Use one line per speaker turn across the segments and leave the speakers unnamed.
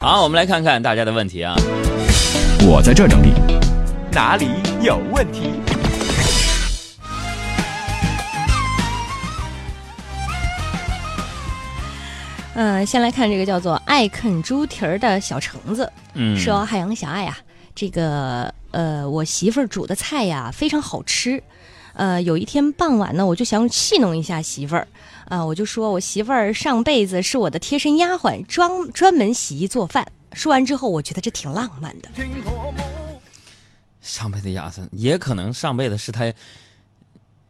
好，我们来看看大家的问题啊。
我在这整理。
哪里有问题？
嗯，先来看这个叫做爱啃猪蹄儿的小橙子，
嗯，
说海洋小爱呀，这个呃，我媳妇儿煮的菜呀非常好吃，呃，有一天傍晚呢，我就想戏弄一下媳妇儿，啊、我就说我媳妇儿上辈子是我的贴身丫鬟，专专门洗衣做饭。说完之后，我觉得这挺浪漫的。
上辈子亚森，也可能上辈子是他，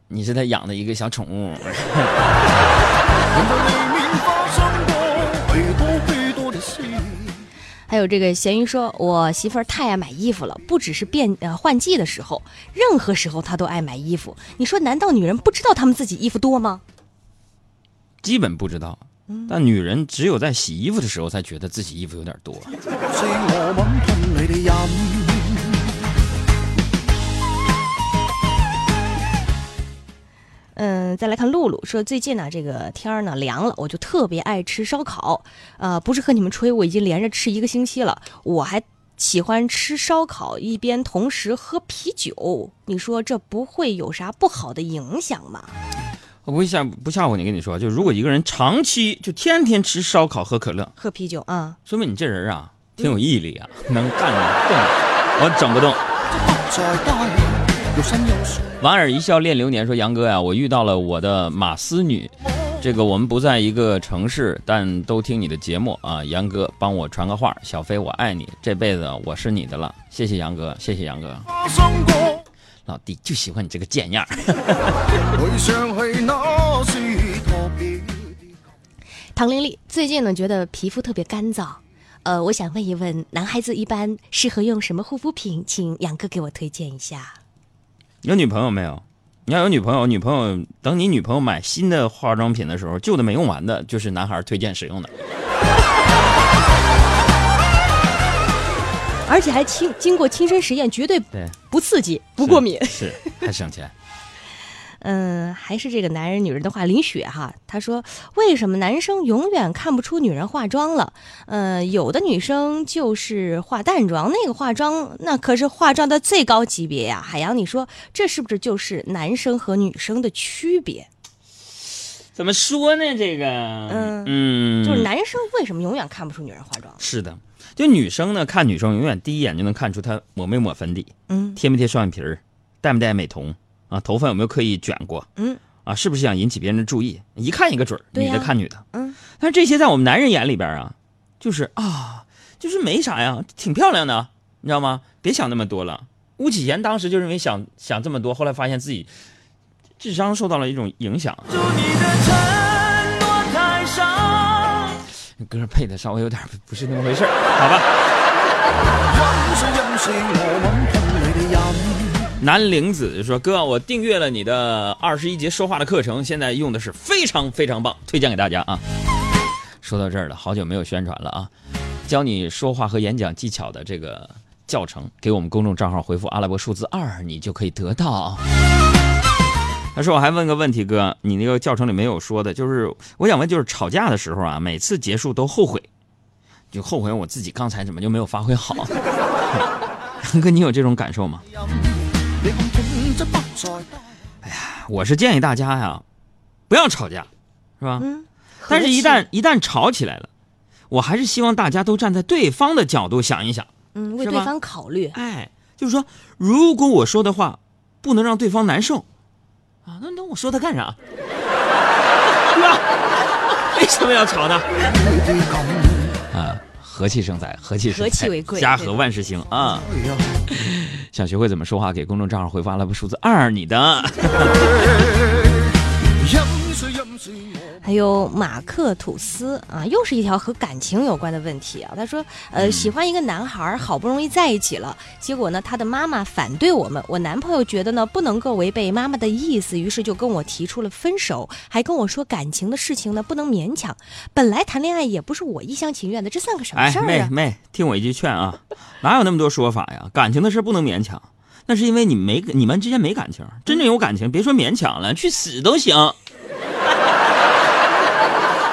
你是他养的一个小宠物。
还有这个咸鱼说，我媳妇儿太爱买衣服了，不只是变呃换季的时候，任何时候她都爱买衣服。你说，难道女人不知道她们自己衣服多吗？
基本不知道，但女人只有在洗衣服的时候才觉得自己衣服有点多。
嗯，再来看露露说，最近呢这个天儿呢凉了，我就特别爱吃烧烤。呃，不是和你们吹，我已经连着吃一个星期了。我还喜欢吃烧烤，一边同时喝啤酒。你说这不会有啥不好的影响吗？
我不吓不吓唬你，跟你说，就如果一个人长期就天天吃烧烤、喝可乐，
喝啤酒啊，
说明你这人啊挺有毅力啊，能干得动。我整不动。莞尔一笑恋流年说：“杨哥呀，我遇到了我的马思女，这个我们不在一个城市，但都听你的节目啊。杨哥，帮我传个话，小飞我爱你，这辈子我是你的了。谢谢杨哥，谢谢杨哥。老弟就喜欢你这个贱样
唐玲丽最近呢觉得皮肤特别干燥，呃，我想问一问，男孩子一般适合用什么护肤品？请杨哥给我推荐一下。
有女朋友没有？你要有女朋友，女朋友等你女朋友买新的化妆品的时候，旧的没用完的，就是男孩推荐使用的。
而且还亲经过亲身实验，绝对
对，
不刺激、不过敏。
是还省钱。
嗯，还是这个男人女人的话，林雪哈，她说为什么男生永远看不出女人化妆了？嗯，有的女生就是化淡妆，那个化妆那可是化妆的最高级别呀。海洋，你说这是不是就是男生和女生的区别？
怎么说呢？这个，
嗯
嗯，
就是男生为什么永远看不出女人化妆？
是的，就女生呢，看女生永远第一眼就能看出她抹没抹粉底，
嗯
贴没贴双眼皮儿，戴没戴美瞳啊，头发有没有刻意卷过
嗯
啊，是不是想引起别人的注意？一看一个准儿，女的看女的。
嗯，
但是这些在我们男人眼里边啊，就是啊，就是没啥呀，挺漂亮的，你知道吗？别想那么多了。巫启贤当时就认为想想这么多，后来发现自己智商受到了一种影响。歌配的稍微有点不是那么回事儿好吧？南玲子说：“哥，我订阅了你的二十一节说话的课程，现在用的是非常非常棒，推荐给大家啊。”说到这儿了，好久没有宣传了啊！教你说话和演讲技巧的这个教程，给我们公众账号回复阿拉伯数字二，你就可以得到。他说：“我还问个问题，哥，你那个教程里没有说的，就是我想问，就是吵架的时候啊，每次结束都后悔，就后悔我自己刚才怎么就没有发挥好。哥，你有这种感受吗？我是建议大家呀，不要吵架，是吧？
嗯，
但是，一旦一旦吵起来了，我还是希望大家都站在对方的角度想一想。
嗯为对方考虑，
哎，就是说，如果我说的话不能让对方难受，啊，那那我说他干啥？对吧？为什么要吵呢？啊，和气生财，和气生财，
和气为贵
家和万事兴啊！想学会怎么说话，给公众账号回复阿拉伯数字二，你的。
还有马克吐斯啊，又是一条和感情有关的问题啊。他说，呃，喜欢一个男孩儿，好不容易在一起了，结果呢，他的妈妈反对我们，我男朋友觉得呢不能够违背妈妈的意思，于是就跟我提出了分手，还跟我说感情的事情呢不能勉强，本来谈恋爱也不是我一厢情愿的，这算个什么
哎
事，儿啊？
妹妹，听我一句劝啊，哪有那么多说法呀？感情的事不能勉强，那是因为你没你们之间没感情。真正有感情，别说勉强了，去死都行，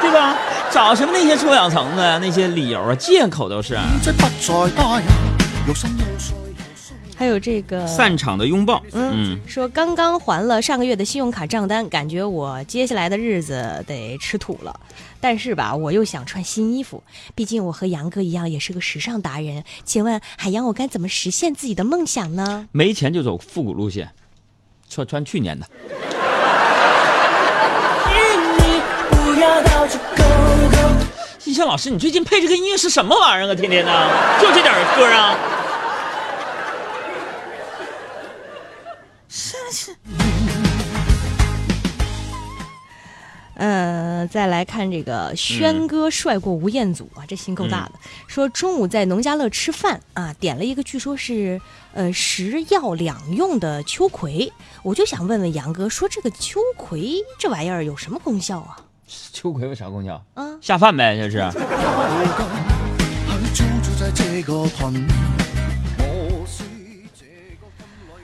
对吧？找什么那些臭氧层子呀？那些理由啊，借口都是。
还有这个
散场的拥抱，
嗯，说刚刚还了上个月的信用卡账单，感觉我接下来的日子得吃土了。但是吧，我又想穿新衣服，毕竟我和杨哥一样也是个时尚达人。请问海洋，我该怎么实现自己的梦想呢？
没钱就走复古路线，穿穿去年的。金香老师，你最近配这个音乐是什么玩意儿啊？天天的，就这点歌啊？
是是。嗯，再来看这个轩哥帅过吴彦祖啊，这心够大的。说中午在农家乐吃饭啊，点了一个据说是呃食药两用的秋葵，我就想问问杨哥，说这个秋葵这玩意儿有什么功效啊？
秋葵为啥功效？
嗯，
下饭呗，这是。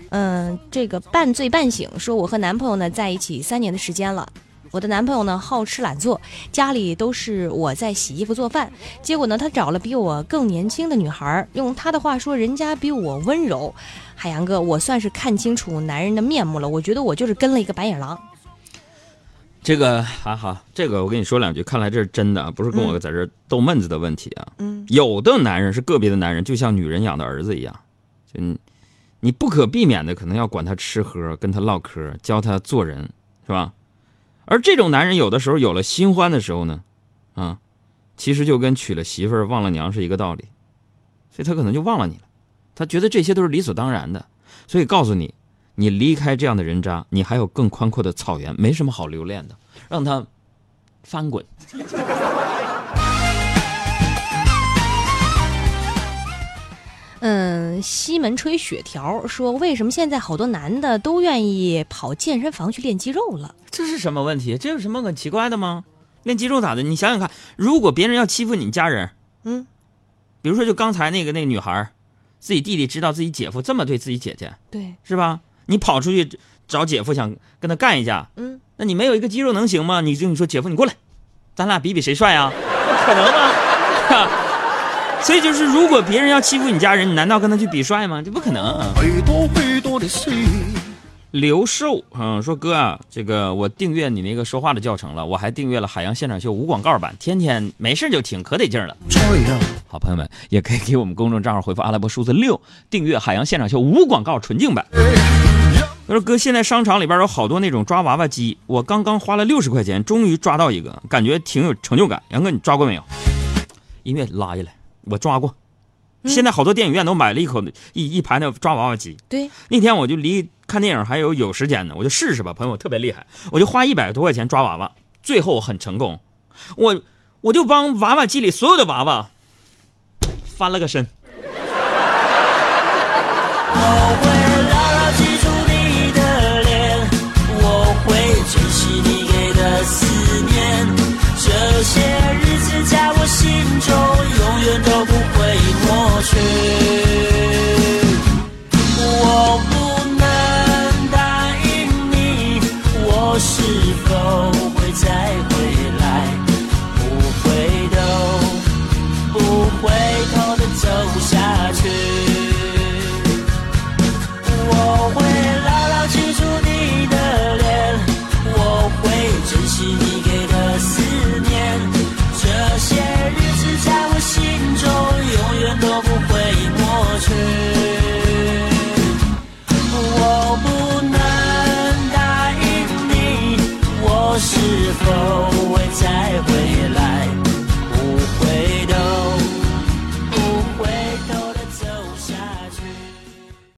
嗯，这个半醉半醒，说我和男朋友呢在一起三年的时间了。我的男朋友呢好吃懒做，家里都是我在洗衣服做饭。结果呢，他找了比我更年轻的女孩儿，用他的话说，人家比我温柔。海洋哥，我算是看清楚男人的面目了。我觉得我就是跟了一个白眼狼。
这个还好，这个我跟你说两句，看来这是真的啊，不是跟我在这逗闷子的问题啊。
嗯
有的男人是个别的男人，就像女人养的儿子一样，就你你不可避免的可能要管他吃喝，跟他唠嗑，教他做人，是吧？而这种男人有的时候有了新欢的时候呢，啊，其实就跟娶了媳妇儿忘了娘是一个道理，所以他可能就忘了你了，他觉得这些都是理所当然的，所以告诉你，你离开这样的人渣，你还有更宽阔的草原，没什么好留恋的，让他翻滚。
嗯，西门吹雪条说，为什么现在好多男的都愿意跑健身房去练肌肉了？
这是什么问题？这有什么很奇怪的吗？练肌肉咋的？你想想看，如果别人要欺负你家人，
嗯，
比如说就刚才那个那个女孩，自己弟弟知道自己姐夫这么对自己姐姐，
对，
是吧？你跑出去找姐夫想跟他干一架，
嗯，
那你没有一个肌肉能行吗？你就你说姐夫你过来，咱俩比比谁帅啊？不 可能吗？哈 所以就是，如果别人要欺负你家人，你难道跟他去比帅吗？这不可能啊！刘寿，嗯，说哥啊，这个我订阅你那个说话的教程了，我还订阅了海洋现场秀无广告版，天天没事就听，可得劲儿了。好朋友们也可以给我们公众账号回复阿拉伯数字六，订阅海洋现场秀无广告纯净版。他说哥，现在商场里边有好多那种抓娃娃机，我刚刚花了六十块钱，终于抓到一个，感觉挺有成就感。杨哥，你抓过没有？音乐拉下来，我抓过。现在好多电影院都买了一口一一排那抓娃娃机。
对，
那天我就离看电影还有有时间呢，我就试试吧。朋友特别厉害，我就花一百多块钱抓娃娃，最后很成功。我我就帮娃娃机里所有的娃娃翻了个身。
好的走下去。我会牢牢记住你的脸，我会珍惜你给的思念。这些日子在我心中永远都不会抹去。